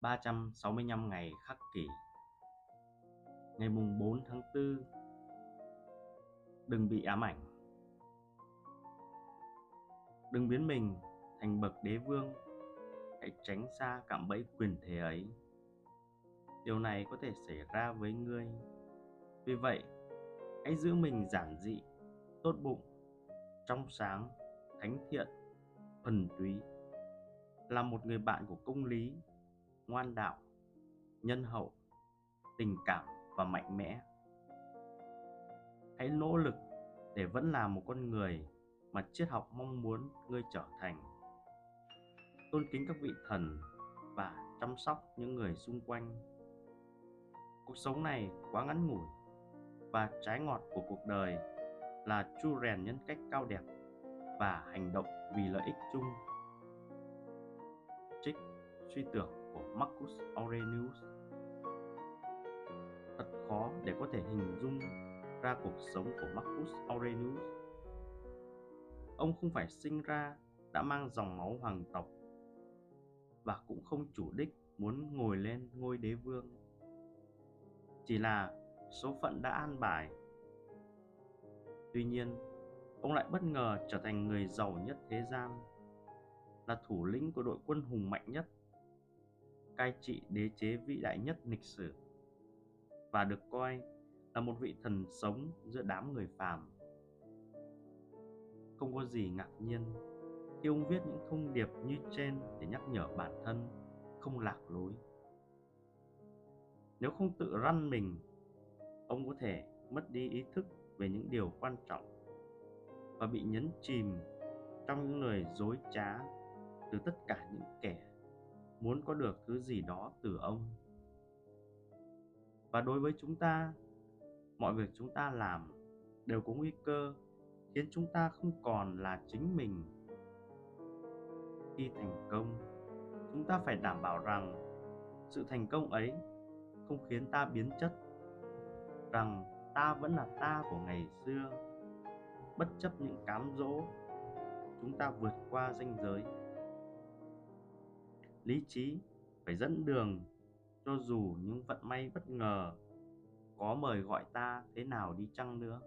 365 ngày khắc kỷ. Ngày mùng 4 tháng 4 Đừng bị ám ảnh. Đừng biến mình thành bậc đế vương Hãy tránh xa cạm bẫy quyền thế ấy. Điều này có thể xảy ra với ngươi. Vì vậy, hãy giữ mình giản dị, tốt bụng, trong sáng, thánh thiện, thuần túy. Là một người bạn của công lý ngoan đạo, nhân hậu, tình cảm và mạnh mẽ. Hãy nỗ lực để vẫn là một con người mà triết học mong muốn ngươi trở thành. Tôn kính các vị thần và chăm sóc những người xung quanh. Cuộc sống này quá ngắn ngủi và trái ngọt của cuộc đời là chu rèn nhân cách cao đẹp và hành động vì lợi ích chung. Trích suy tưởng Marcus Aurelius. Thật khó để có thể hình dung ra cuộc sống của Marcus Aurelius. Ông không phải sinh ra đã mang dòng máu hoàng tộc và cũng không chủ đích muốn ngồi lên ngôi đế vương. Chỉ là số phận đã an bài. Tuy nhiên, ông lại bất ngờ trở thành người giàu nhất thế gian, là thủ lĩnh của đội quân hùng mạnh nhất cai trị đế chế vĩ đại nhất lịch sử và được coi là một vị thần sống giữa đám người phàm. Không có gì ngạc nhiên khi ông viết những thông điệp như trên để nhắc nhở bản thân không lạc lối. Nếu không tự răn mình, ông có thể mất đi ý thức về những điều quan trọng và bị nhấn chìm trong những lời dối trá từ tất cả những kẻ muốn có được thứ gì đó từ ông. Và đối với chúng ta, mọi việc chúng ta làm đều có nguy cơ khiến chúng ta không còn là chính mình. Khi thành công, chúng ta phải đảm bảo rằng sự thành công ấy không khiến ta biến chất, rằng ta vẫn là ta của ngày xưa. Bất chấp những cám dỗ, chúng ta vượt qua ranh giới lý trí, phải dẫn đường cho dù những vận may bất ngờ. Có mời gọi ta thế nào đi chăng nữa?